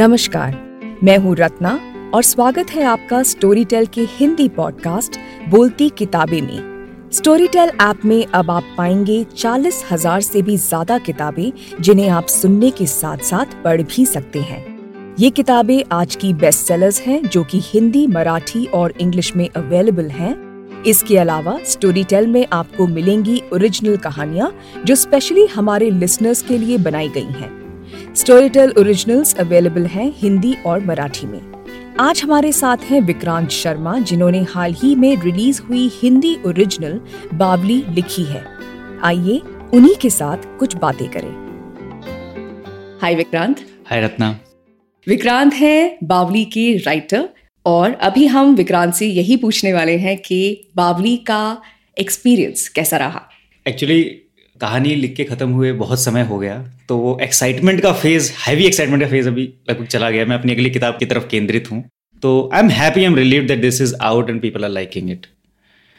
नमस्कार, मैं हूँ रत्ना और स्वागत है आपका स्टोरी टेल के हिंदी पॉडकास्ट बोलती किताबें में। स्टोरी टेल ऐप में अब आप पाएँगे चालीस हज़ार से भी ज़्यादा किताबें, जिन्हें आप सुनने के साथ साथ पढ़ भी सकते हैं। ये किताबें आज की बेस्ट सेलर्स हैं, जो कि हिंदी, मराठी और इंग्लिश में अवेलेबल हैं। इसके अलावा स्टोरी टेल में आपको मिलेंगी ओरिजिनल कहानियाँ, जो स्पेशली हमारे लिसनर्स के लिए बनाई गई हैं। स्टोरीटेल ओरिजिनल्स अवेलेबल हैं हिंदी और मराठी में। आज हमारे साथ हैं विक्रांत शर्मा जिन्होंने हाल ही में रिलीज़ हुई हिंदी ओरिजिनल बावली लिखी है। आइए उन्हीं के साथ कुछ बातें करें। हाय विक्रांत। हाय रत्ना। विक्रांत है बावली के राइटर और अभी हम विक्रांत से यही पूछने वाले हैं कि बावली का एक्सपीरियंस कैसा रहा? एक्चुअली कहानी लिख के ख़त्म हुए बहुत समय हो गया तो वो एक्साइटमेंट का फ़ेज़ हैवी एक्साइटमेंट का फ़ेज़ अभी लगभग चला गया। मैं अपनी अगली किताब की तरफ़ केंद्रित हूँ। तो I am happy I am relieved that this is out and people are liking it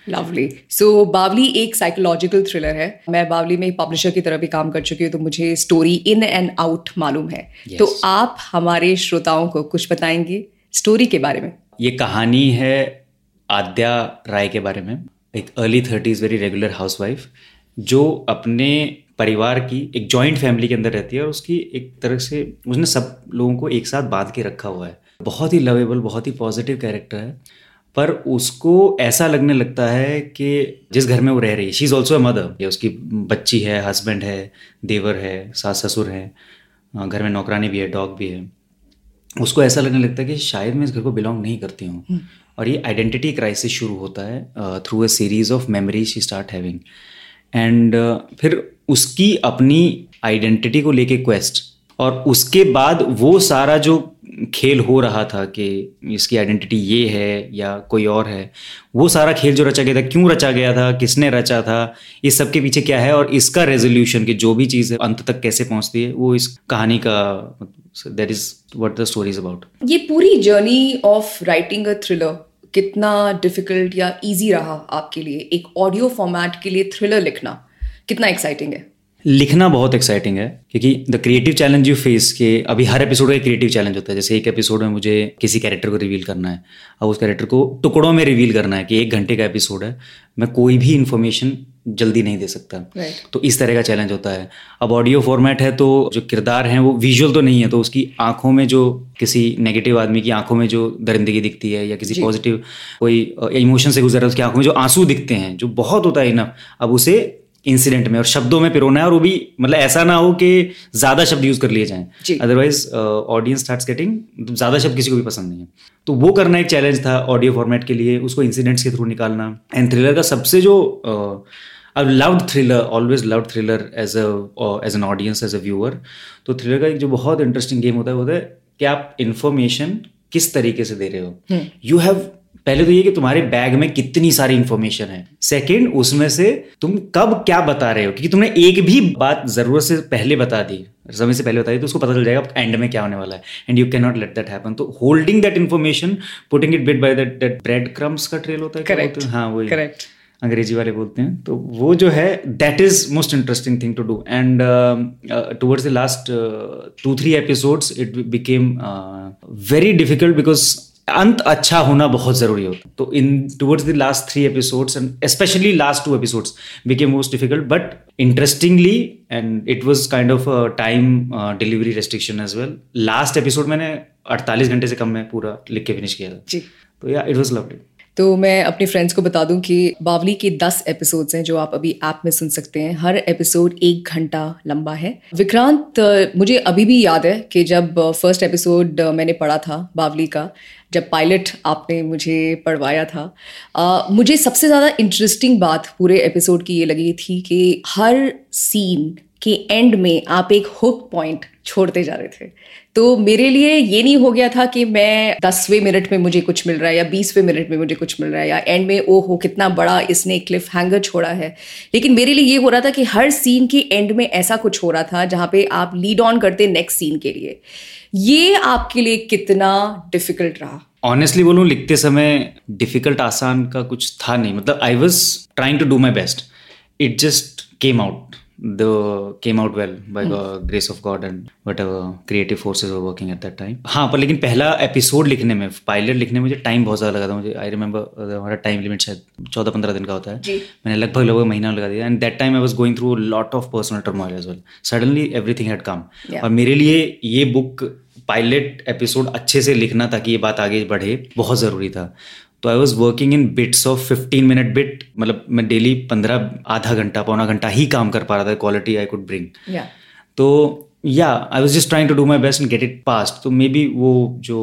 lovely so Bawli एक साइकोलॉजिकल थ्रिलर है। मैं बावली में पब्लिशर की तरह भी काम कर चुकी हूँ तो मुझे स्टोरी इन एंड आउट मालूम है। Yes. तो आप हमारे श्रोताओं को कुछ बताएँगे स्टोरी के बारे में? ये कहानी है आद्या राय के बारे में। एक early thirties very regular housewife जो अपने परिवार की एक जॉइंट फैमिली के अंदर रहती है और उसकी एक तरह से उसने सब लोगों को एक साथ बाँध के रखा हुआ है। बहुत ही लवेबल बहुत ही पॉजिटिव कैरेक्टर है पर उसको ऐसा लगने लगता है कि जिस घर में वो रह रही है she is also a mother या उसकी बच्ची है हस्बैंड है देवर है सास ससुर है घर में नौकरानी भी है डॉग भी है। उसको ऐसा लगने लगता है कि शायद मैं इस घर को बिलोंग नहीं करती हूँ। हम्म। और ये आइडेंटिटी क्राइसिस शुरू होता है through a series of memories she start having and uh, फिर उसकी अपनी आइडेंटिटी को लेके क्वेस्ट और उसके बाद वो सारा जो खेल हो रहा था कि इसकी आइडेंटिटी ये है या कोई और है वो सारा खेल जो रचा गया था क्यों रचा गया था किसने रचा था इस सब के पीछे क्या है और इसका रेजोल्यूशन की जो भी चीज़ है अंत तक कैसे पहुँचती है वो इस कहानी का that is what the story is about ये पूरी journey of writing a thriller कितना डिफ़िकल्ट या इजी रहा आपके लिए एक ऑडियो फॉर्मेट के लिए थ्रिलर लिखना? कितना एक्साइटिंग है? लिखना बहुत एक्साइटिंग है क्योंकि the creative challenge you face के अभी हर एपिसोड का क्रिएटिव चैलेंज होता है। जैसे एक एपिसोड में मुझे किसी कैरेक्टर को रिवील करना है अब उस कैरेक्टर को टुकड़ों में रिवील करना है कि एक घंटे का एपिसोड है मैं कोई भी इन्फॉर्मेशन जल्दी नहीं दे सकता। Right. तो इस तरह का चैलेंज होता है। अब ऑडियो फॉर्मेट है तो जो किरदार हैं वो विजुअल तो नहीं है तो उसकी आँखों में जो किसी नेगेटिव आदमी की आँखों में जो दरिंदगी दिखती है या किसी पॉजिटिव कोई इमोशन से गुजर रहा है उसकी आँखों में जो आँसू दिखते हैं जो बहुत होता है इनफ अब उसे इंसिडेंट में और शब्दों में पिरोना है और वो भी मतलब ऐसा ना हो कि ज़्यादा शब्द यूज़ कर लिए जाएँ। अदरवाइज़ ऑडियंस स्टार्ट गेटिंग ज़्यादा शब्द किसी को भी पसंद नहीं है। तो वो करना एक चैलेंज था ऑडियो फॉर्मेट के लिए उसको इंसिडेंट्स के थ्रू निकालना। एंड थ्रिलर का सबसे जो I loved thriller always love thriller as as an audience as a viewer तो थ्रिलर का एक जो बहुत इंटरेस्टिंग गेम होता है होता है कि आप इन्फॉर्मेशन किस तरीके से दे रहे हो। यू हैव पहले तो ये कि तुम्हारे बैग में कितनी सारी इंफॉर्मेशन है। सेकंड उसमें से तुम कब क्या बता रहे हो? क्योंकि तुमने एक भी बात ज़रूरत से पहले बता दी। समय से पहले बता दी तो उसको पता चल जाएगा एंड में क्या होने वाला है। And you can not let that happen तो holding that information putting it bit by that that bread crumbs का ट्रेल होता है करेक्ट हाँ? वही। करेक्ट अंग्रेज़ी वाले बोलते हैं। तो वो जो है that is most interesting thing to do and towards the last two three episodes it became very difficult because अंत अच्छा होना बहुत ज़रूरी होता है। तो in towards the last three episodes and specially last two episodes became most difficult but interestingly and it was kind of time delivery restriction as well last episode मैंने 48 घंटे से कम में पूरा लिख के फिनिश किया था। जी। तो या इट वाज लवली तो मैं अपने फ्रेंड्स को बता दूँ कि बावली के दस एपिसोड्स हैं जो आप अभी ऐप में सुन सकते हैं। हर एपिसोड एक घंटा लंबा है। विक्रांत मुझे अभी भी याद है कि जब फ़र्स्ट एपिसोड मैंने पढ़ा था बावली का जब पायलट आपने मुझे पढ़वाया था आ, मुझे सबसे ज़्यादा इंटरेस्टिंग बात पूरे एपिसोड की ये लगी थी कि हर सीन के एंड में आप एक हुक पॉइंट छोड़ते जा रहे थे। तो मेरे लिए ये नहीं हो गया था कि मैं दसवें मिनट में मुझे कुछ मिल रहा है या बीसवें मिनट में मुझे कुछ मिल रहा है या एंड में ओ हो कितना बड़ा इसने क्लिफ हैंगर छोड़ा है। लेकिन मेरे लिए ये हो रहा था कि हर सीन के एंड में ऐसा कुछ हो रहा था जहाँ पे आप लीड ऑन करते नेक्स्ट सीन के लिए। ये आपके लिए कितना डिफ़िकल्ट रहा? ऑनेस्टली बोलूँ, लिखते समय डिफ़िकल्ट आसान का कुछ था नहीं। मतलब I was trying to do my best it just came out the came out well by the grace of God and whatever creative forces were working at that time. हाँ पर लेकिन पहला एपिसोड लिखने में पायलट लिखने में मुझे time बहुत ज़्यादा लगा था। मुझे आई रिमेंबर हमारा टाइम लिमिट शायद चौदह पंद्रह दिन का होता है। मैंने लगभग लगभग महीना लगा दिया। And that time I was going through lot of personal turmoil as well suddenly everything had come और मेरे लिए ये बुक पायलट एपिसोड अच्छे से लिखना ताकि ये बात आगे बढ़े बहुत ज़रूरी था। तो I was working in bits of fifteen minute bit मतलब मैं डेली पंद्रह आधा घंटा पौना घंटा ही काम कर पा रहा था क्वालिटी आई कुड ब्रिंग तो या I was just trying to do my best and get it past तो मे बी वो जो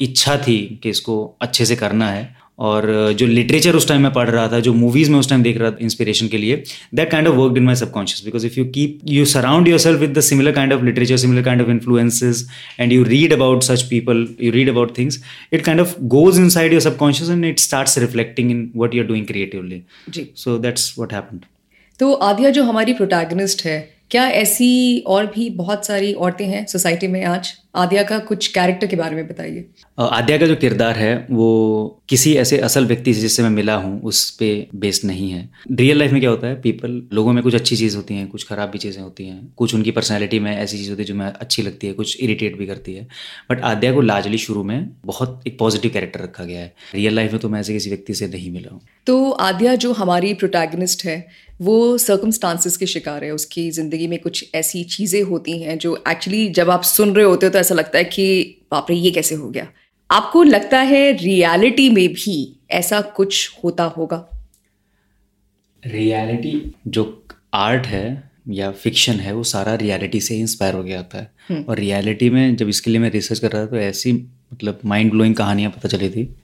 इच्छा थी कि इसको अच्छे से करना है और जो लिटरेचर उस टाइम में पढ़ रहा था जो मूवीज़ में उस टाइम देख रहा था इंस्पिरेशन के लिए that kind of work in my subconscious because if you keep you surround yourself with the similar kind of literature similar kind of influences and you read about such people you read about things it kind of goes inside your subconscious and it start reflecting in what you are doing creatively so that's what happened तो आदिया जो हमारी protagonist है क्या ऐसी और भी बहुत सारी औरतें हैं सोसाइटी में आज? आद्या का कुछ कैरेक्टर के बारे में बताइए। आद्या का जो किरदार है वो किसी ऐसे असल व्यक्ति से जिससे मैं मिला हूँ उस पर बेस्ड नहीं है। रियल लाइफ में क्या होता है पीपल लोगों में कुछ अच्छी चीज़ होती हैं कुछ ख़राब भी चीज़ें होती हैं कुछ उनकी पर्सनैलिटी में ऐसी चीज़ होती है जो मैं अच्छी लगती है कुछ इरीटेट भी करती है। बट आद्या को लाजली शुरू में बहुत एक पॉजिटिव कैरेक्टर रखा गया है। रियल लाइफ में तो मैं ऐसे किसी व्यक्ति से नहीं मिला हूँ। तो आद्या जो हमारी प्रोटैगनिस्ट है वो सर्कमस्टांसिस के शिकार है। उसकी ज़िंदगी में कुछ ऐसी चीज़ें होती हैं जो एक्चुअली जब आप सुन रहे होते हो तो ऐसा लगता है कि बाप रे ये कैसे हो गया? आपको लगता है रियलिटी में भी ऐसा कुछ होता होगा? रियलिटी जो आर्ट है या फिक्शन है वो सारा रियलिटी से इंस्पायर हो गया था है। हम्म। और रियलिटी में जब इसके लिए मैं रिसर्च कर रहा था तो ऐसी मतलब माइंड ब्लोइंग कहानियाँ पता चली थी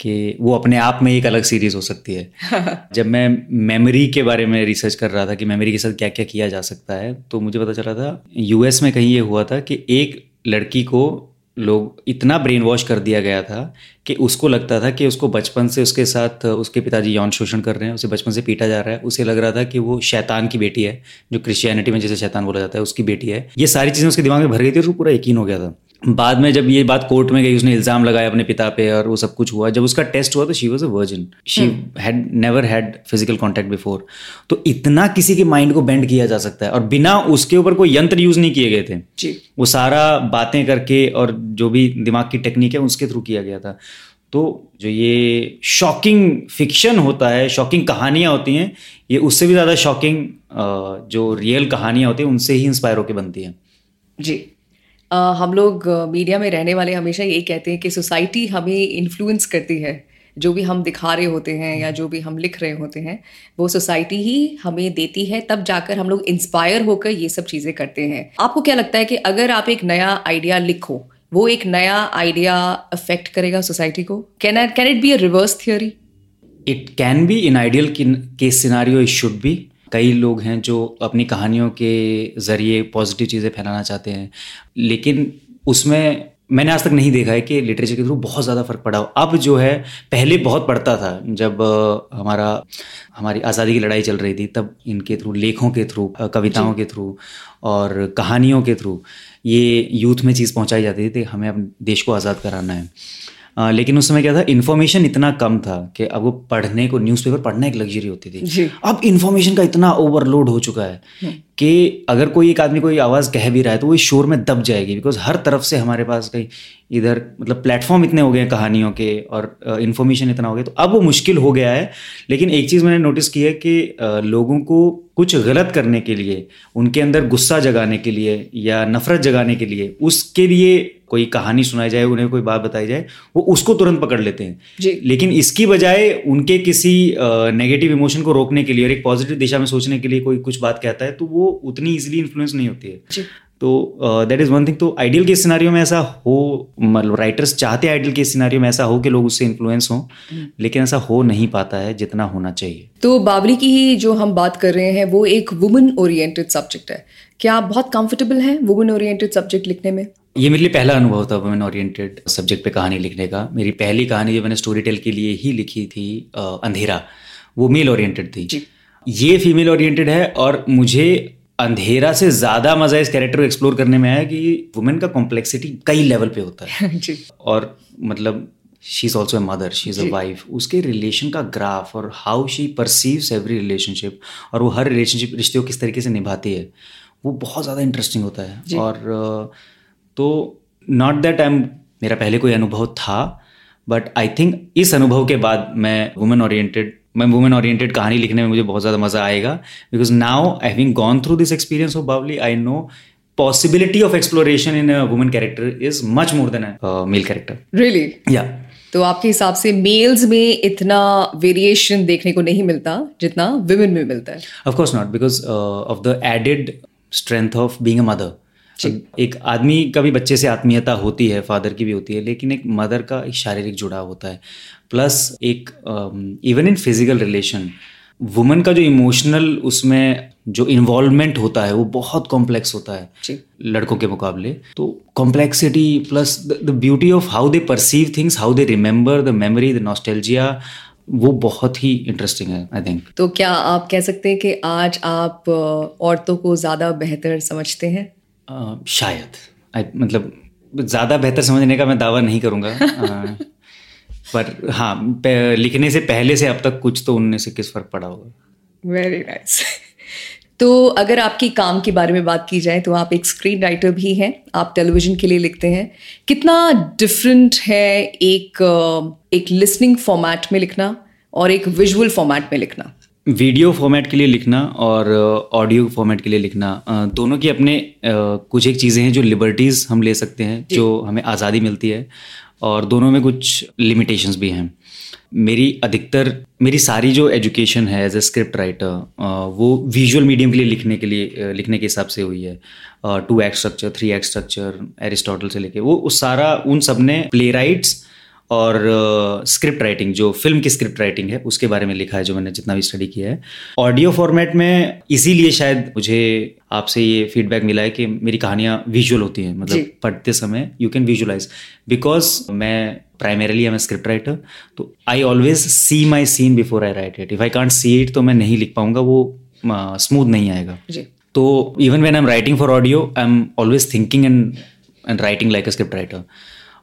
कि वो अपने आप में एक अलग सीरीज़ हो सकती है। जब मैं मेमोरी के बारे में रिसर्च कर रहा था कि मेमोरी के साथ क्या क्या किया जा सकता है तो मुझे पता चला था यूएस में कहीं ये हुआ था कि एक लड़की को लोग इतना ब्रेन वॉश कर दिया गया था कि उसको लगता था कि उसको बचपन से उसके साथ, उसके पिताजी यौन शोषण कर रहे हैं, उसे बचपन से पीटा जा रहा है। उसे लग रहा था कि वो शैतान की बेटी है, जो क्रिश्चियनिटी में जैसे शैतान बोला जाता है, उसकी बेटी है। ये सारी चीज़ें उसके दिमाग में भर गई थी और उसको पूरा यकीन हो गया था। बाद में जब ये बात कोर्ट में गई उसने इल्ज़ाम लगाया अपने पिता पे और वो सब कुछ हुआ। जब उसका टेस्ट हुआ तो she was a virgin she had never had physical contact before तो इतना किसी के माइंड को बेंड किया जा सकता है और बिना उसके ऊपर कोई यंत्र यूज़ नहीं किए गए थे। जी। वो सारा बातें करके और जो भी दिमाग की टेक्निक है उसके थ्रू किया गया था। तो जो ये शॉकिंग फिक्शन होता है शॉकिंग कहानियाँ होती हैं ये उससे भी ज़्यादा शॉकिंग जो रियल कहानियाँ होती हैं उनसे ही इंस्पायर होकर बनती हैं। जी। हम लोग मीडिया में रहने वाले हमेशा यही कहते हैं कि सोसाइटी हमें इन्फ्लुएंस करती है। जो भी हम दिखा रहे होते हैं या जो भी हम लिख रहे होते हैं, वो सोसाइटी ही हमें देती है। तब जाकर हम लोग इंस्पायर होकर ये सब चीज़ें करते हैं। आपको क्या लगता है कि अगर आप एक नया आइडिया लिखो, वो एक नया आइडिया अफेक्ट करेगा सोसाइटी को? Can can it be a reverse theory it can be in ideal case scenario it should be कई लोग हैं जो अपनी कहानियों के ज़रिए पॉजिटिव चीज़ें फैलाना चाहते हैं लेकिन उसमें मैंने आज तक नहीं देखा है कि लिटरेचर के थ्रू बहुत ज़्यादा फ़र्क पड़ा हो। अब जो है पहले बहुत पड़ता था जब हमारा हमारी आज़ादी की लड़ाई चल रही थी तब इनके थ्रू लेखों के थ्रू कविताओं के थ्रू और कहानियों के थ्रू ये यूथ में चीज़ पहुंचाई जाती थी हमें अपने देश को आज़ाद कराना है। आ, लेकिन उस समय क्या था इन्फॉर्मेशन इतना कम था कि अब वो पढ़ने को न्यूज़पेपर पढ़ना एक लग्जरी होती थी। अब इन्फॉर्मेशन का इतना ओवरलोड हो चुका है हम्म। कि अगर कोई एक आदमी कोई आवाज़ कह भी रहा है तो वो इस शोर में दब जाएगी बिकॉज़ हर तरफ़ से हमारे पास कहीं इधर मतलब प्लेटफॉर्म इतने हो गए हैं कहानियों के और इन्फॉर्मेशन इतना हो गया तो अब वो मुश्किल हो गया है। लेकिन एक चीज़ मैंने नोटिस की है कि लोगों को कुछ गलत करने के लिए उनके अंदर गुस्सा जगाने के लिए या नफरत जगाने के लिए उसके लिए कोई कहानी सुनाई जाए उन्हें कोई बात बताई जाए वो उसको तुरंत पकड़ लेते हैं। जी। लेकिन इसकी बजाय उनके किसी नेगेटिव इमोशन को रोकने के लिए और एक पॉजिटिव दिशा में सोचने के लिए कोई कुछ बात कहता है तो वो उतनी इजिली इन्फ्लुएंस नहीं होती है। तो दैट इज़ वन थिंग तो आइडियल के सिनारियों में ऐसा हो मतलब राइटर्स चाहते हैं आइडियल के सिनारियों में ऐसा हो कि लोग उससे इन्फ्लुएंस हों हम्म। लेकिन ऐसा हो नहीं पाता है जितना होना चाहिए। तो बाबरी की ही जो हम बात कर रहे हैं वो एक वुमेन ओरिएंटेड सब्जेक्ट है। क्या आप बहुत कंफर्टेबल हैं वुमेन ओरिएंटेड सब्जेक्ट लिखने में? ये मेरे लिए पहला अनुभव था वुमेन ओरिएंटेड सब्जेक्ट पे कहानी लिखने का। मेरी पहली कहानी जो मैंने स्टोरी टेल के लिए ही लिखी थी अंधेरा। वो मेल ओरिएंटेड थी। ये फीमेल ओरिएंटेड है और मुझे अंधेरा से ज़्यादा मज़ा इस कैरेक्टर को एक्सप्लोर करने में आया कि वुमेन का कॉम्प्लेक्सिटी कई लेवल पे होता है। जी। और मतलब she is also a mother she is a wife उसके रिलेशन का ग्राफ और how she perceives every relationship और वो हर रिलेशनशिप रिश्ते को किस तरीके से निभाती है वो बहुत ज़्यादा इंटरेस्टिंग होता है। और तो नॉट दैट आई मेरा पहले कोई अनुभव था बट आई थिंक इस अनुभव के बाद मैं वुमेन ओरिएंटेड मैं वुमेन ओरिएंटेड कहानी लिखने में मुझे बहुत ज़्यादा मज़ा आएगा because now I having gone through this experience of Bawli I know possibility of exploration in a woman character is much more than a uh, male character. Really? Yeah. तो आपके हिसाब से मेल्स में इतना वेरिएशन देखने को नहीं मिलता जितना वुमेन में मिलता है of course not because of the added strength of being a mother एक आदमी का भी बच्चे से आत्मीयता होती है फादर की भी होती है लेकिन एक मदर का एक शारीरिक जुड़ाव होता है। प्लस एक even in physical relation women का जो इमोशनल उसमें जो इन्वॉल्वमेंट होता है वो बहुत कॉम्प्लेक्स होता है लड़कों के मुकाबले। तो complexity plus the beauty of how they perceive things how they remember the memory the nostalgia वो बहुत ही इंटरेस्टिंग है आई थिंक तो क्या आप कह सकते हैं कि आज आप औरतों को ज़्यादा बेहतर समझते हैं? Uh, शायद। मतलब ज़्यादा बेहतर समझने का मैं दावा नहीं करूँगा। पर हाँ लिखने से पहले से अब तक कुछ तो उनमें से किस फ़र्क पड़ा होगा। वेरी नाइस तो अगर आपकी काम के बारे में बात की जाए तो आप एक स्क्रीन राइटर भी हैं। आप टेलीविज़न के लिए लिखते हैं। कितना डिफरेंट है एक एक लिसनिंग फॉर्मेट में लिखना और एक विजुअल फॉर्मेट में लिखना? वीडियो फॉर्मेट के लिए लिखना और ऑडियो फॉर्मेट के लिए लिखना दोनों की अपने कुछ एक चीज़ें हैं जो लिबर्टीज़ हम ले सकते हैं जो। हमें आज़ादी मिलती है और दोनों में कुछ लिमिटेशंस भी हैं। मेरी अधिकतर मेरी सारी जो एजुकेशन है एज ए स्क्रिप्ट राइटर वो विजुअल मीडियम के लिए लिखने के लिए लिखने के हिसाब से हुई है। Two act structure three act structure Aristotle से लेके वो उस सारा उन सबने प्ले राइट्स और स्क्रिप्ट राइटिंग जो फ़िल्म की स्क्रिप्ट राइटिंग है उसके बारे में लिखा है जो मैंने जितना भी स्टडी किया है। ऑडियो फॉर्मेट में इसीलिए शायद मुझे आपसे ये फीडबैक मिला है कि मेरी कहानियाँ विजुअल होती हैं मतलब पढ़ते समय यू कैन विजुअलाइज बिकॉज़ मैं primarily I am script writer तो I always see my scene before I write it if I can't see it तो मैं नहीं लिख पाऊँगा वो स्मूथ uh, नहीं आएगा। जी. तो even when I am writing for audio I am always thinking and and writing like a script writer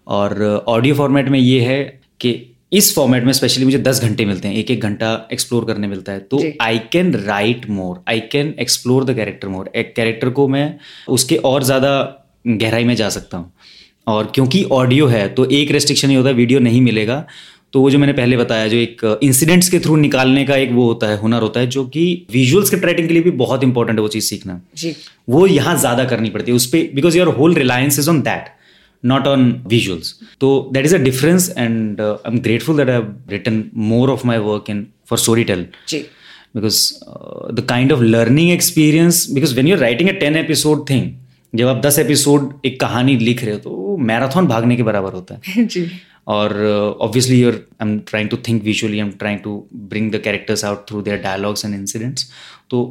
और ऑडियो फॉर्मेट में ये है कि इस फॉर्मेट में स्पेशली मुझे दस घंटे मिलते हैं एक एक घंटा एक्सप्लोर करने मिलता है। तो I can write more I can explore the character more एक कैरेक्टर को मैं उसके और ज़्यादा गहराई में जा सकता हूँ। और क्योंकि ऑडियो है तो एक रेस्ट्रिक्शन ही होता है वीडियो नहीं मिलेगा। तो वो जो मैंने पहले बताया जो एक इंसिडेंट्स के थ्रू निकालने का एक वो होता है हुनर होता है जो कि विजुअल स्क्रिप्ट राइटिंग के लिए भी बहुत इंपॉर्टेंट है वो चीज़ सीखना। जी। वो यहाँ ज़्यादा करनी पड़ती है उस पर because your whole reliance is on that not on visuals. So that is a difference, and uh, I'm grateful that I've written more of my work in for storytell. Because uh, the kind of learning experience, because when you're writing a 10 episode thing, जब आप 10 episode एक कहानी लिख रहे हो तो marathon भागने के बराबर होता है जी और obviously your I am trying to think visually I am trying to bring the characters out through their dialogues and incidents तो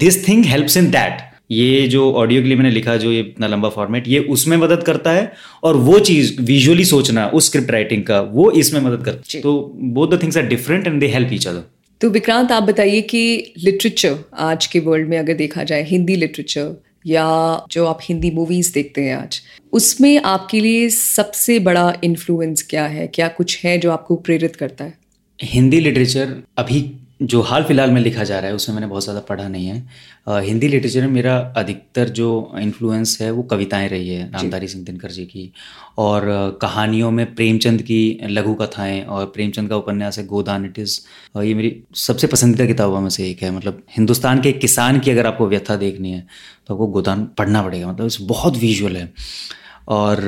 this thing helps in that ये जो ऑडियो के लिए मैंने लिखा जो ये इतना लंबा फॉर्मेट ये उसमें मदद करता है और वो चीज़ विजुअली सोचना उस स्क्रिप्ट राइटिंग का वो इसमें मदद करता है। तो both the things are different and they help each other तो विक्रांत आप बताइए कि लिटरेचर आज के वर्ल्ड में अगर देखा जाए हिंदी लिटरेचर या जो आप हिंदी मूवीज़ देखते हैं आज उसमें आपके लिए सबसे बड़ा इन्फ्लुएंस क्या है? क्या कुछ है जो आपको प्रेरित करता है? हिंदी लिटरेचर अभी जो हाल फ़िलहाल में लिखा जा रहा है उसमें मैंने बहुत ज़्यादा पढ़ा नहीं है। आ, हिंदी लिटरेचर में मेरा अधिकतर जो इन्फ्लुएंस है वो कविताएँ रही है रामधारी सिंह दिनकर जी की। और कहानियों में प्रेमचंद की लघु कथाएँ और प्रेमचंद का उपन्यास है गोदान इट इज़ ये मेरी सबसे पसंदीदा किताबों में से एक है। मतलब हिंदुस्तान के किसान की अगर आपको व्यथा देखनी है तो आपको गोदान पढ़ना पड़ेगा। मतलब बहुत विजुअल है। और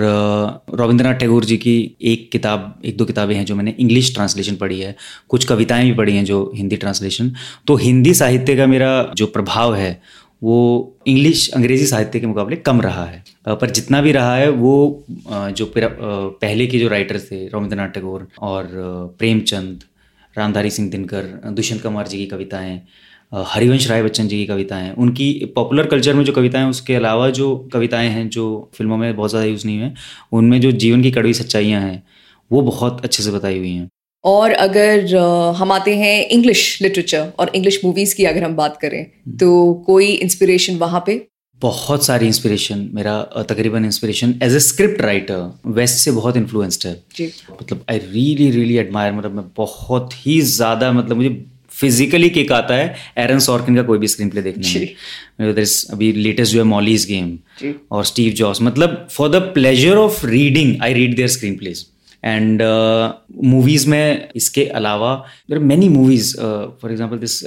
रविंद्रनाथ टैगोर जी की एक किताब, एक दो किताबें हैं जो मैंने इंग्लिश ट्रांसलेशन पढ़ी है। कुछ कविताएँ भी पढ़ी हैं जो हिंदी ट्रांसलेशन तो हिंदी साहित्य का मेरा जो प्रभाव है, वो इंग्लिश अंग्रेज़ी साहित्य के मुकाबले कम रहा है। पर जितना भी रहा है, वो जो पहले के जो राइटर्स थे, रविंद्रनाथ टैगोर और प्रेमचंद, रामधारी सिंह दिनकर, दुष्यंत कुमार जी की कविताएँ हरिवंश राय बच्चन जी की कविताएँ उनकी पॉपुलर कल्चर में जो कविताएँ उसके अलावा जो कविताएँ हैं जो फ़िल्मों में बहुत ज़्यादा यूज़ नहीं हुए उनमें जो जीवन की कड़वी सच्चाइयाँ हैं वो बहुत अच्छे से बताई हुई हैं। और अगर हम आते हैं इंग्लिश लिटरेचर और इंग्लिश मूवीज़ की अगर हम बात करें हम्म। तो कोई इंस्पिरेशन वहाँ पे? बहुत सारी इंस्पिरेशन मेरा तकरीबन inspiration as a script writer west से बहुत इन्फ्लुएंस्ड है। जी। मतलब आई रियली रियली एडमायर मतलब मैं बहुत ही ज़्यादा मतलब मुझे फिजिकली किक आता है एरन सॉर्किन का कोई भी स्क्रीन प्ले देखने में। अभी लेटेस्ट जो है मॉलीज गेम और स्टीव जॉस मतलब for the pleasure of reading I read their screenplays and movies में इसके अलावा there many movies for example this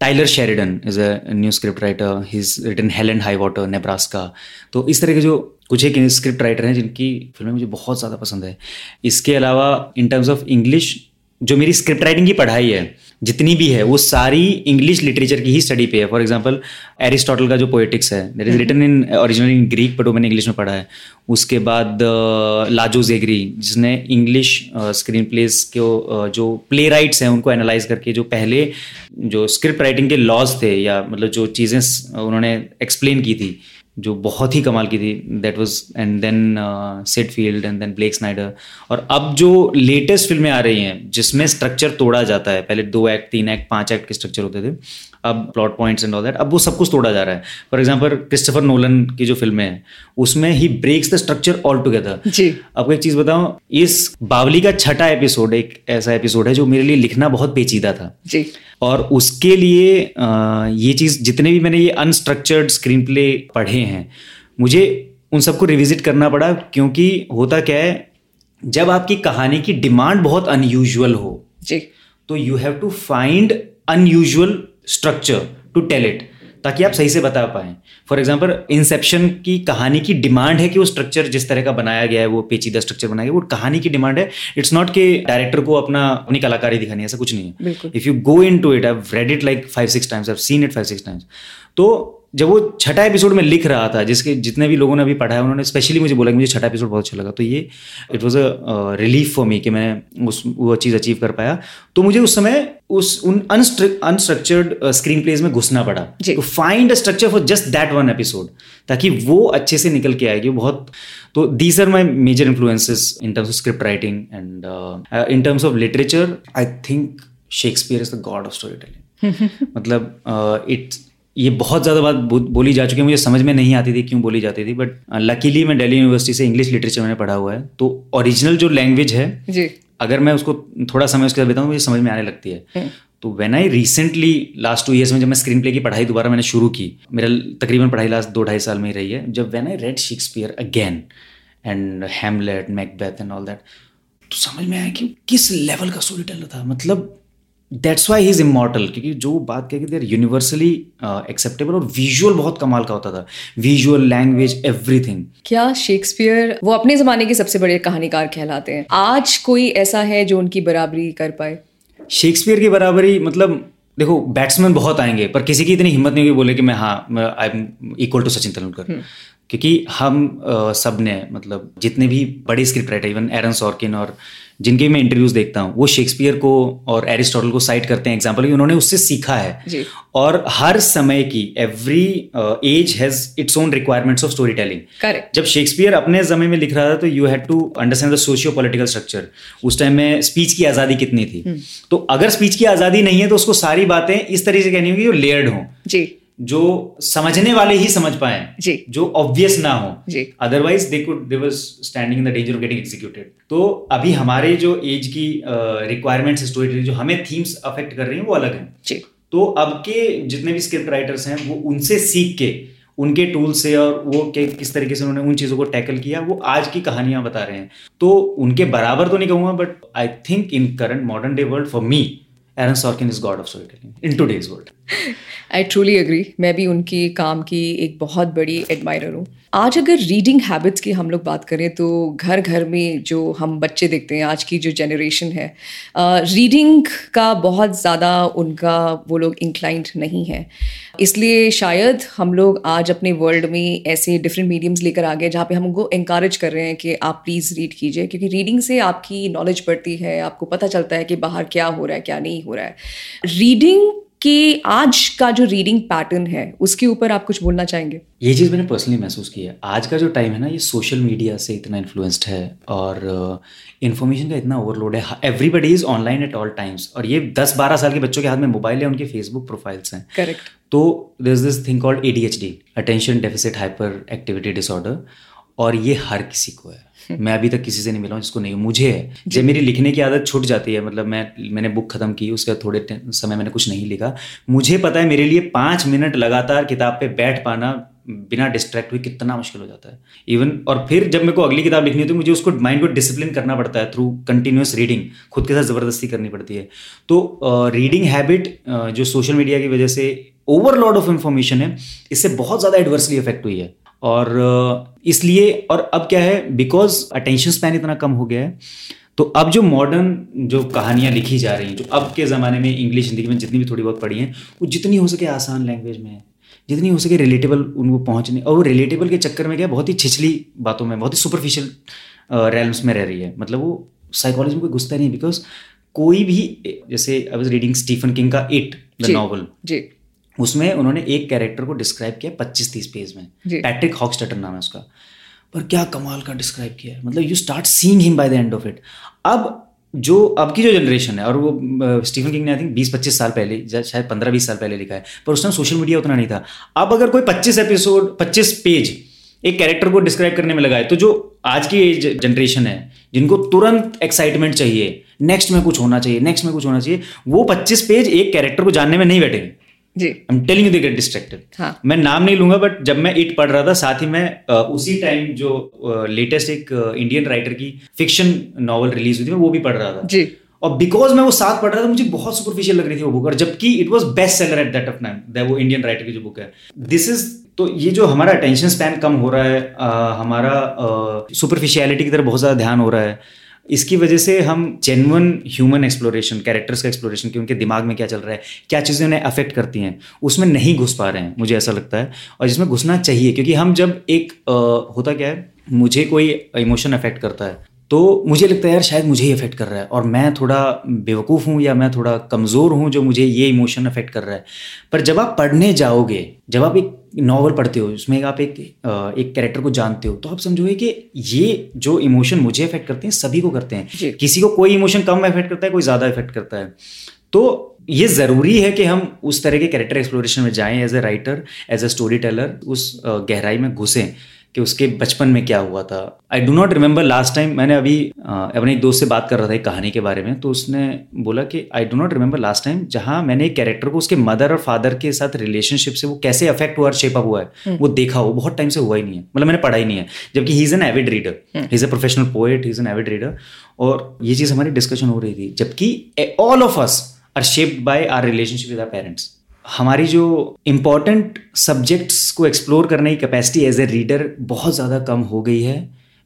Tyler Sheridan is a new script writer he is written hell or high water Nebraska तो इस तरह के जो कुछ एक स्क्रिप्ट राइटर हैं जिनकी फ़िल्में मुझे बहुत ज़्यादा पसंद है। इसके अलावा इन टर्म्स ऑफ़ इंग्लिश जो मेरी स्क्रिप्ट राइटिंग की पढ़ाई है जितनी भी है वो सारी इंग्लिश लिटरेचर की ही स्टडी पे है। फॉर एग्ज़ाम्पल एरिस्टोटल का जो पोएटिक्स है that is written in original in Greek but वो मैंने इंग्लिश में पढ़ा है। उसके बाद लाजो जेगरी जिसने इंग्लिश स्क्रीन प्लेस के जो प्ले राइट्स हैं उनको एनालाइज करके जो पहले जो स्क्रिप्ट राइटिंग के लॉज थे या मतलब जो चीज़ें उन्होंने एक्सप्लेन की थी जो बहुत ही कमाल की थी that was and then Syd Field and then Blake Snyder और अब जो लेटेस्ट फ़िल्में आ रही हैं जिसमें स्ट्रक्चर तोड़ा जाता है पहले दो एक्ट तीन एक्ट पाँच एक्ट के स्ट्रक्चर होते थे अब plot points and all that अब वो सब कुछ तोड़ा जा रहा है। फॉर एग्ज़ाम्पल क्रिस्टोफर नोलन की जो फ़िल्में हैं उसमें ही breaks the structure all together जी। आपको एक चीज़ बताऊँ इस बावली का छठा एपिसोड एक ऐसा एपिसोड है जो मेरे लिए लिखना बहुत पेचीदा था। जी। और उसके लिए ये चीज़ जितने भी मैंने ये अनस्ट्रक्चर्ड स्क्रीन प्ले पढ़े हैं मुझे उन सबको रिविजिट करना पड़ा क्योंकि होता क्या है जब आपकी कहानी की डिमांड बहुत अनयूजुअल हो जी। तो you have to find unusual structure to tell it ताकि आप सही से बता पाएँ। फॉर एग्ज़ाम्पल इंसेप्शन की कहानी की डिमांड है कि वो स्ट्रक्चर जिस तरह का बनाया गया है वो पेचीदा स्ट्रक्चर बनाया गया वो कहानी की डिमांड है। इट्स नॉट कि डायरेक्टर को अपना अपनी कलाकारी दिखानी ऐसा कुछ नहीं है। If you go into it I read it like five six times seen it five six times तो जब वो छठा एपिसोड में लिख रहा था जिसके जितने भी लोगों ने अभी पढ़ा है उन्होंने स्पेशली मुझे बोला कि मुझे छठा एपिसोड बहुत अच्छा लगा। तो ये it was a relief for me कि मैं उस वो चीज़ अचीव कर पाया। तो मुझे उस समय उस उन अनस्ट्रक्चर्ड स्क्रीन प्लेज में घुसना पड़ा। To find a structure for just that one episode ताकि वो अच्छे से निकल के आएगी। बहुत तो these are my major influences in terms of script writing and in terms of literature I think Shakespeare is the god of story telling मतलब इट्स ये बहुत ज़्यादा बात बोली जा चुकी है मुझे समझ में नहीं आती थी क्यों बोली जाती थी बट लकीली uh, मैं दिल्ली यूनिवर्सिटी से इंग्लिश लिटरेचर मैंने पढ़ा हुआ है। तो ओरिजिनल जो लैंग्वेज है जी। अगर मैं उसको थोड़ा समय उसके साथ बताऊँ मुझे समझ में आने लगती है। तो when I recently last two years में जब मैं स्क्रीन प्ले की पढ़ाई दोबारा मैंने शुरू की मेरा तकरीबन पढ़ाई लास्ट दो ढाई साल में ही रही है जब when I read Shakespeare again and Hamlet Macbeth and all that तो समझ में आया कि किस लेवल का स्टोरी टेलर था मतलब that's why he is immortal क्योंकि जो बात कह देर यूनिवर्सली एक्सेप्टेबल और विजुअल बहुत कमाल का होता था। विजुअल लैंग्वेज एवरीथिंग क्या शेक्सपियर वो अपने जमाने के सबसे बड़े कहानीकार कहलाते हैं। आज कोई ऐसा है जो उनकी बराबरी कर पाए? शेक्सपियर की बराबरी मतलब देखो बैट्समैन बहुत आएँगे पर किसी की इतनी हिम्मत नहीं हुई बोले कि मैं हाँ I am equal to Sachin Tendulkar. क्योंकि हम सबने मतलब जितने भी बड़े script writer even Aaron Sorkin और जिनके मैं इंटरव्यूज़ देखता हूँ वो शेक्सपियर को और एरिस्टोटल को साइट करते हैं एग्ज़ाम्पल कि उन्होंने उससे सीखा है। जी. और हर समय की every age has its own requirements of story telling जब शेक्सपियर अपने समय में लिख रहा था तो you had to understand the socio political structure उस टाइम में स्पीच की आज़ादी कितनी थी। हम्म। तो अगर स्पीच की आज़ादी नहीं है तो उसको सारी बातें इस तरीके से कहनी होगी जो लेयर्ड हों। जी। जो समझने वाले ही समझ पाए जी। जो ऑब्वियस ना हो। जी। Otherwise they could they was standing in the danger of getting executed तो अभी हमारे जो एज की रिक्वायरमेंट्स स्टोरी जो हमें थीम्स अफेक्ट कर रही हैं वो अलग हैं। जी। तो अब के जितने भी स्क्रिप्ट राइटर्स हैं वो उनसे सीख के उनके टूल से और वो के किस तरीके से उन्होंने उन चीज़ों को टैकल किया वो आज की कहानियाँ बता रहे हैं। तो उनके बराबर तो नहीं कहूँगा but I think in current modern day world for me Aaron Sorkin is god of story telling in today's world I truly agree मैं भी उनकी काम की एक बहुत बड़ी एडमायरर हूँ। आज अगर रीडिंग हैबिट्स की हम लोग बात करें तो घर घर में जो हम बच्चे देखते हैं आज की जो जनरेशन है रीडिंग uh, का बहुत ज़्यादा उनका वो लोग इंक्लाइंड नहीं है। इसलिए शायद हम लोग आज अपने वर्ल्ड में ऐसे डिफरेंट मीडियम्स लेकर आ गए जहाँ पे हम उनको इंकरेज कर रहे हैं कि आप प्लीज़ रीड कीजिए क्योंकि रीडिंग से आपकी नॉलेज बढ़ती है आपको पता चलता है कि बाहर क्या हो रहा है क्या नहीं हो रहा है। रीडिंग कि आज का जो रीडिंग पैटर्न है उसके ऊपर आप कुछ बोलना चाहेंगे? ये चीज़ मैंने पर्सनली महसूस की है। आज का जो टाइम है ना ये सोशल मीडिया से इतना इन्फ्लुएंस्ड है और इन्फॉर्मेशन uh, का इतना ओवरलोड है। Everybody is online at all times और ये दस बारह साल के बच्चों के हाथ में मोबाइल है उनके फेसबुक प्रोफाइल्स हैं। करेक्ट तो this this thing called A D H D attention deficit hyper activity disorder और ये हर किसी को है। मैं अभी तक किसी से नहीं मिला हूँ जिसको नहीं मुझे है। जब मेरी लिखने की आदत छूट जाती है मतलब मैं मैंने बुक खत्म की उसके बाद थोड़े समय मैंने कुछ नहीं लिखा। मुझे पता है मेरे लिए पाँच मिनट लगातार किताब पे बैठ पाना बिना डिस्ट्रैक्ट हुए कितना मुश्किल हो जाता है। इवन और फिर जब मेरे को अगली किताब लिखनी होती है मुझे उसको माइंड को डिसिप्लिन करना पड़ता है थ्रू कंटिन्यूस रीडिंग खुद के साथ ज़बरदस्ती करनी पड़ती है। तो रीडिंग uh, हैबिट uh, जो सोशल मीडिया की वजह से ओवरलोड ऑफ़ इन्फॉर्मेशन है इससे बहुत ज़्यादा एडवर्सली इफ़ेक्ट हुई है। और इसलिए और अब क्या है बिकॉज़ अटेंशन स्पैन इतना कम हो गया है तो अब जो मॉडर्न जो कहानियाँ लिखी जा रही हैं जो अब के ज़माने में इंग्लिश हिंदी में जितनी भी थोड़ी बहुत पढ़ी हैं वो जितनी हो सके आसान लैंग्वेज में है जितनी हो सके रिलेटेबल उनको पहुँचने और वो रिलेटेबल के चक्कर में क्या बहुत ही छिछली बातों में बहुत ही सुपरफिशियल रेलम्स में रह रही है। मतलब वो साइकोलॉजी में कोई घुसता नहीं बिकॉज़ कोई भी जैसे I was reading Stephen King का इट द नॉवल जी। उसमें उन्होंने एक कैरेक्टर को डिस्क्राइब किया पच्चीस तीस पेज में। पैट्रिक हॉक्सटर नाम है उसका। पर क्या कमाल का डिस्क्राइब किया है। मतलब you start seeing him by the end of it अब जो अब की जो जनरेशन है और वो स्टीफन किंग ने आई थिंक बीस पच्चीस साल पहले शायद पंद्रह बीस साल पहले लिखा है। पर उस टाइम सोशल मीडिया उतना नहीं था। अब अगर कोई पच्चीस एपिसोड पच्चीस पेज एक कैरेक्टर को डिस्क्राइब करने में लगाए तो जो आज की जनरेशन है जिनको तुरंत एक्साइटमेंट चाहिए नेक्स्ट में कुछ होना चाहिए नेक्स्ट में कुछ होना चाहिए वो पच्चीस पेज एक कैरेक्टर को जानने में नहीं बैठेंगे। जी। I am telling you they get distracted मैं नाम नहीं लूँगा बट जब मैं इट पढ़ रहा था साथ ही मैं उसी टाइम जो लेटेस्ट एक इंडियन राइटर की फिक्शन नॉवल रिलीज़ हुई थी मैं वो भी पढ़ रहा था। जी। और बिकॉज़ मैं वो साथ पढ़ रहा था मुझे बहुत सुपरफिशियल लग रही थी वो बुक और जबकि it was best seller at that of time वो इंडियन राइटर की जो बुक है। दिस इज़ तो ये जो हमारा अटेंशन स्पैन कम हो रहा है आ, हमारा सुपरफिशियलिटी की तरफ़ बहुत ज़्यादा ध्यान हो रहा है इसकी वजह से हम जेनवन ह्यूमन एक्सप्लोरेशन कैरेक्टर्स का एक्सप्लोरेशन कि उनके दिमाग में क्या चल रहा है क्या चीज़ें उन्हें अफेक्ट करती हैं उसमें नहीं घुस पा रहे हैं मुझे ऐसा लगता है। और जिसमें घुसना चाहिए क्योंकि हम जब एक आ, होता क्या है मुझे कोई इमोशन अफेक्ट करता है तो मुझे लगता है यार शायद मुझे ही अफेक्ट कर रहा है और मैं थोड़ा बेवकूफ़ हूँ या मैं थोड़ा कमज़ोर हूँ जो मुझे ये इमोशन अफेक्ट कर रहा है। पर जब आप पढ़ने जाओगे जब आप एक नॉवल पढ़ते हो उसमें आप एक एक कैरेक्टर को जानते हो तो आप समझोगे कि ये जो इमोशन मुझे अफेक्ट करते हैं सभी को करते हैं। किसी को कोई इमोशन कम अफेक्ट करता है कोई ज़्यादा अफेक्ट करता है। तो ये ज़रूरी है कि हम उस तरह के कैरेक्टर एक्सप्लोरेशन में जाएँ as a writer as a story teller उस गहराई में घुसें। कि उसके बचपन में क्या हुआ था। I do not remember last time मैंने अभी अपने एक दोस्त से बात कर रहा था एक कहानी के बारे में तो उसने बोला कि I do not remember last time जहाँ मैंने एक कैरेक्टर को उसके मदर और फादर के साथ रिलेशनशिप से वो कैसे अफेक्ट हुआ और शेप अप हुआ है हम्म। वो देखा हो बहुत टाइम से हुआ ही नहीं है। मतलब मैंने पढ़ा ही नहीं है जबकि he is an avid reader he is a professional poet he is an avid reader और ये चीज़ हमारी डिस्कशन हो रही थी जबकि all of us are shaped by our relationship with our parents हमारी जो इंपॉर्टेंट सब्जेक्ट्स को एक्सप्लोर करने की कैपेसिटी एज ए रीडर बहुत ज़्यादा कम हो गई है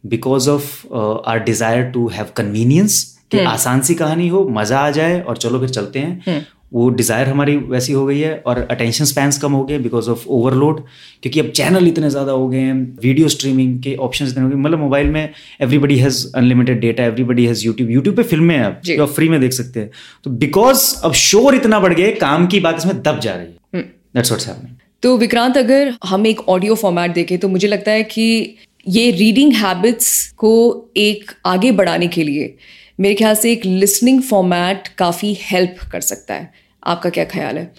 because of our desire to have convenience कि हम्म। आसान सी कहानी हो मज़ा आ जाए और चलो फिर चलते हैं हम्म। वो डिज़ायर हमारी वैसी हो गई है और अटेंशन स्पैंस कम हो गए बिकॉज़ ऑफ़ ओवरलोड क्योंकि अब चैनल इतने ज़्यादा हो गए हैं वीडियो स्ट्रीमिंग के ऑप्शन इतने हो गए मतलब मोबाइल में everybody has unlimited data everybody has YouTube YouTube पे फ़िल्में हैं अब जो। आप फ्री में देख सकते हैं। तो बिकॉज़ अब शोर इतना बढ़ गया काम की बात इसमें दब जा रही है। दैट्स व्हाट्स हैपनिंग तो विक्रांत अगर हम एक ऑडियो फॉर्मेट देखें तो मुझे लगता है कि ये रीडिंग हैबिट्स को एक आगे बढ़ाने के लिए मेरे ख्याल से एक लिसनिंग फॉर्मेट काफ़ी हेल्प कर सकता है। आपका क्या ख्याल है?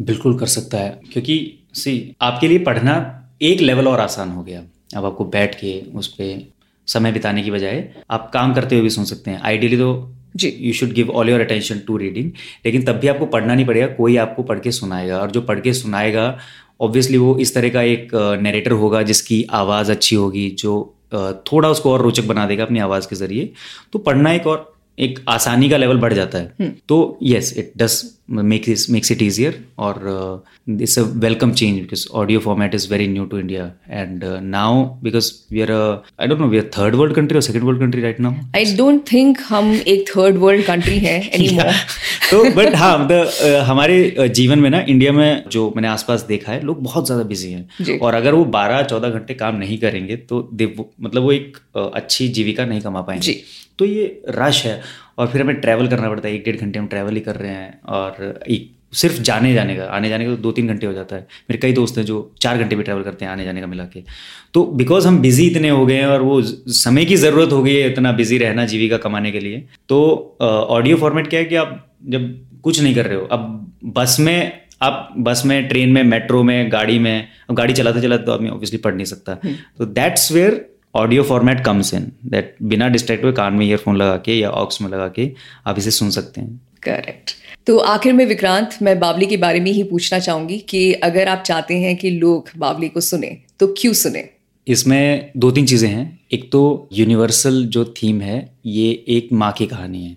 बिल्कुल कर सकता है क्योंकि सी आपके लिए पढ़ना एक लेवल और आसान हो गया। अब आपको बैठ के उस पर समय बिताने की बजाय आप काम करते हुए भी सुन सकते हैं। आइडियली तो जी। You should give all your attention to reading लेकिन तब भी आपको पढ़ना नहीं पड़ेगा कोई आपको पढ़ के सुनाएगा। और जो पढ़ के सुनाएगा ऑब्वियसली वो इस तरह का एक नरेटर होगा जिसकी आवाज़ अच्छी होगी जो थोड़ा उसको और रोचक बना देगा अपनी आवाज़ के ज़रिए तो पढ़ना एक और एक आसानी का लेवल बढ़ जाता है hmm. तो yes it does makes makes it easier और it's a welcome change because audio format is very new to India and now because we are I don't know we are third world country और second world country right now I don't think हम एक third world country है anymore तो but हाँ मतलब uh, हमारे uh, जीवन में ना इंडिया में जो मैंने आसपास देखा है लोग बहुत ज़्यादा बिज़ी हैं। और अगर वो बारह चौदह घंटे काम नहीं करेंगे तो मतलब वो एक uh, अच्छी जीविका नहीं कमा पाएँगे। तो ये रश है। और फिर हमें ट्रैवल करना पड़ता है एक डेढ़ घंटे हम ट्रैवल ही कर रहे हैं और एक सिर्फ़ जाने जाने का आने जाने का तो दो तीन घंटे हो जाता है। मेरे कई दोस्त हैं जो चार घंटे भी ट्रैवल करते हैं आने जाने का मिला के। तो बिकॉज़ हम बिज़ी इतने हो गए हैं और वो समय की ज़रूरत हो गई है इतना बिज़ी रहना जीविका कमाने के लिए तो ऑडियो फॉर्मेट क्या है कि आप जब कुछ नहीं कर रहे हो अब बस में आप बस में ट्रेन में मेट्रो में गाड़ी में अब गाड़ी चलाते चलाते तो आदमी ऑब्वियसली पढ़ नहीं सकता। हम्म। तो that's where audio format comes in that बिना डिस्ट्रैक्ट हुए कान में ईयरफोन लगा के या ऑक्स में लगा के आप इसे सुन सकते हैं। करेक्ट तो आखिर में विक्रांत मैं बावली के बारे में ही पूछना चाहूँगी कि अगर आप चाहते हैं कि लोग बावली को सुने तो क्यों सुने? इसमें दो तीन चीज़ें हैं। एक तो यूनिवर्सल जो थीम है ये एक माँ की कहानी है।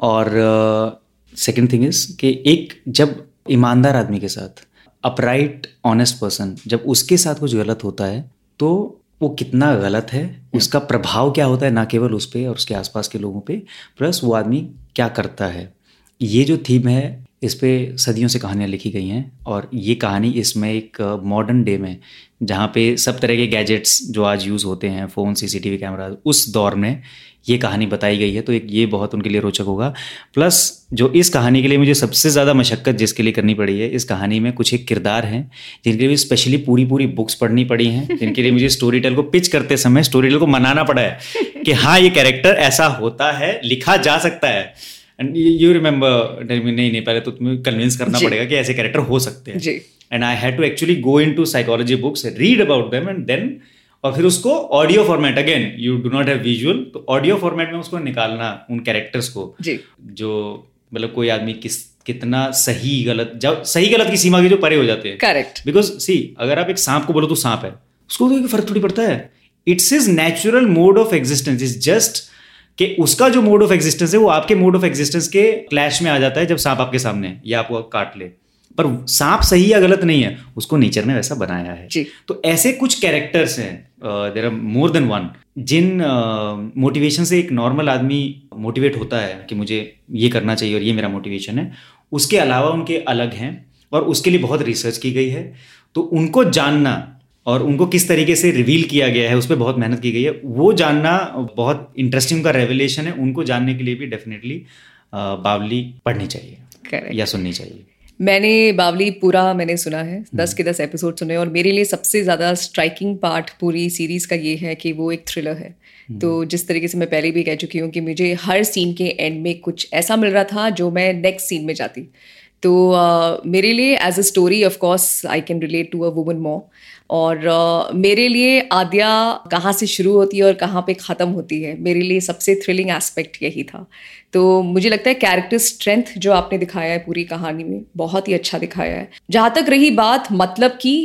और सेकंड थिंग इज़ कि एक जब ईमानदार आदमी के साथ अपराइट ऑनेस्ट पर्सन जब उसके साथ कुछ गलत होता है तो वो कितना गलत है उसका प्रभाव क्या होता है ना केवल उस पर और उसके आसपास के लोगों पे प्लस वो आदमी क्या करता है। ये जो थीम है इस पर सदियों से कहानियाँ लिखी गई हैं और ये कहानी इसमें एक मॉडर्न डे में जहाँ पे सब तरह के गैजेट्स जो आज यूज़ होते हैं फ़ोन सीसीटीवी कैमरा उस दौर में ये कहानी बताई गई है तो एक ये बहुत उनके लिए रोचक होगा। प्लस जो इस कहानी के लिए मुझे सबसे ज़्यादा मशक्क़त जिसके लिए करनी पड़ी है इस कहानी में कुछ एक किरदार हैं जिनके लिए स्पेशली पूरी पूरी बुक्स पढ़नी पड़ी हैं जिनके लिए मुझे स्टोरी टेल को पिच करते समय स्टोरी टेल को मनाना पड़ा है कि हाँ ये कैरेक्टर ऐसा होता है लिखा जा सकता है। एंड यू रिमेंबर नहीं नहीं पहले तो तुम्हें कन्विंस करना पड़ेगा कि ऐसे कैरेक्टर हो सकते हैं। And I had to actually go into psychology books read about them and then और फिर उसको audio format again you do not have visual तो ऑडियो फॉर्मेट में उसको निकालना उन कैरेक्टर्स को। जी। जो मतलब कोई आदमी किस कितना सही गलत जब सही गलत की सीमा के जो परे हो जाते हैं। करेक्ट बिकॉज़ सी अगर आप एक सांप को बोलो तो सांप है उसको तो फ़र्क थोड़ी पड़ता है। It's is natural mode of existence is just कि उसका जो मोड ऑफ़ एग्जिस्टेंस है वो आपके मोड ऑफ़ एग्जिस्टेंस के क्लैश में आ जाता है जब सांप आपके सामने या आपको काट ले। पर सांप सही या गलत नहीं है उसको नेचर ने वैसा बनाया है। तो ऐसे कुछ कैरेक्टर्स हैं there are more than one Jin motivation uh, से एक नॉर्मल आदमी मोटिवेट होता है कि मुझे ये करना चाहिए और ये मेरा मोटिवेशन है। उसके अलावा उनके अलग हैं और उसके लिए बहुत रिसर्च की गई है। तो उनको जानना और उनको किस तरीके से रिवील किया गया है उस पर बहुत मेहनत की गई है वो जानना बहुत इंटरेस्टिंग का रेवलेशन है। उनको जानने के लिए भी डेफिनेटली बावली पढ़नी चाहिए Correct. या सुननी चाहिए। मैंने बावली पूरा मैंने सुना है हम्म। दस के दस एपिसोड सुने और मेरे लिए सबसे ज़्यादा स्ट्राइकिंग पार्ट पूरी सीरीज़ का ये है कि वो एक थ्रिलर है हम्म। तो जिस तरीके से मैं पहले भी कह चुकी हूँ कि मुझे हर सीन के एंड में कुछ ऐसा मिल रहा था जो मैं नेक्स्ट सीन में जाती तो uh, मेरे लिए as a story of course I can relate to a woman more और uh, मेरे लिए आद्या कहाँ से शुरू होती है और कहाँ पे ख़त्म होती है मेरे लिए सबसे थ्रिलिंग एस्पेक्ट यही था। तो मुझे लगता है कैरेक्टर स्ट्रेंथ जो आपने दिखाया है पूरी कहानी में बहुत ही अच्छा दिखाया है। जहाँ तक रही बात मतलब की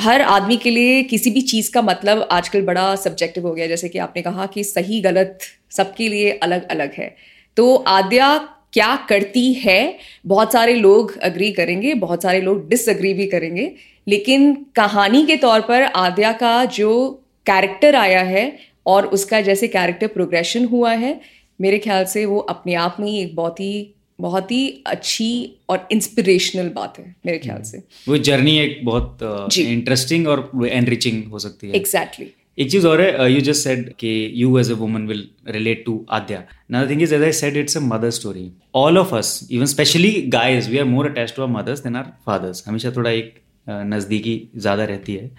हर आदमी के लिए किसी भी चीज़ का मतलब आजकल बड़ा सब्जेक्टिव हो गया जैसे कि आपने कहा कि सही गलत सबके लिए अलग अलग है। तो आद्या क्या करती है? बहुत सारे लोग अग्री करेंगे बहुत सारे लोग डिसअग्री भी करेंगे लेकिन कहानी के तौर पर आद्या का जो कैरेक्टर आया है और उसका जैसे कैरेक्टर प्रोग्रेशन हुआ है मेरे ख्याल से वो अपने आप में ही एक बहुत ही बहुत ही अच्छी और इंस्पिरेशनल बात है मेरे ख्याल से। वो जर्नी एक बहुत इंटरेस्टिंग uh, और एनरिचिंग हो सकती है। Exactly exactly. एक चीज़ और है यू जस्ट सेड कि you as a woman will relate to Aadya. Another thing is as I said it's a mother story all of us even specially guys we are more attach to our mothers than our fathers हमेशा थोड़ा एक uh, नज़दीकी ज़्यादा रहती है।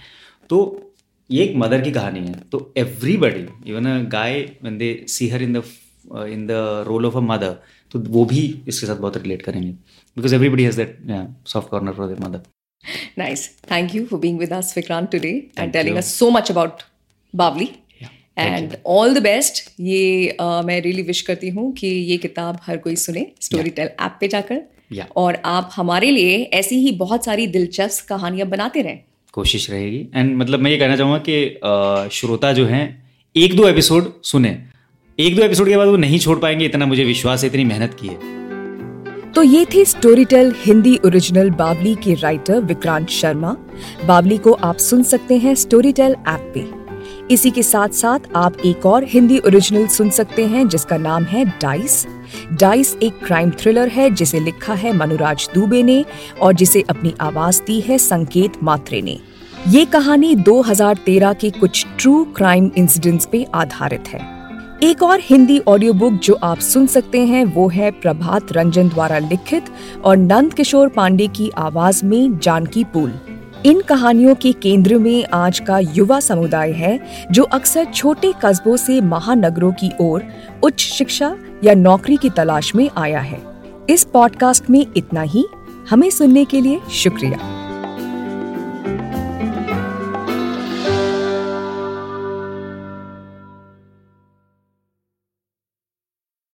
तो ये एक मदर की कहानी है। तो everybody even a guy when they see her in the in the role of a mother तो वो भी इसके साथ बहुत रिलेट करेंगे। Because everybody has that soft corner for their mother Nice. Thank you for being with us, Vikrant, today Thank and telling you. us so much about Bawli. And all the best ये uh, मैं really wish करती हूँ कि ये किताब हर कोई सुने story tell app पे जाकर। Yeah. और आप हमारे लिए ऐसी ही बहुत सारी दिलचस्प कहानियाँ बनाते रहें। कोशिश रहेगी। एंड मतलब मैं ये कहना चाहूँगा कि श्रोता जो हैं एक दो एपिसोड सुने। एक दो एपिसोड के बाद वो नहीं छोड़ पाएँगे इतना मुझे विश्वास है इतनी मेहनत की है। तो ये थी Storytel Hindi original Babli के राइटर विक्रांत शर्मा। बाबली को आप सुन सकते हैं स्टोरी टेल ऐप पे। इसी के साथ साथ आप एक और हिंदी ओरिजिनल सुन सकते हैं, जिसका नाम है डाइस डाइस एक क्राइम थ्रिलर है, जिसे लिखा है मनुराज दुबे ने और जिसे अपनी आवाज़ दी है संकेत मात्रे ने। ये कहानी 2013 के कुछ ट्रू क्राइम इंसिडेंट्स पे आधारित है। एक और हिंदी ऑडियो बुक जो आप सुन सकते हैं, वो है प्रभात रंजन द्वारा लिखित और नंद किशोर पांडे की आवाज़ में जानकी पुल। इन कहानियों के केंद्र में आज का युवा समुदाय है, जो अक्सर छोटे कस्बों से महानगरों की ओर उच्च शिक्षा या नौकरी की तलाश में आया है। इस पॉडकास्ट में इतना ही। हमें सुनने के लिए शुक्रिया।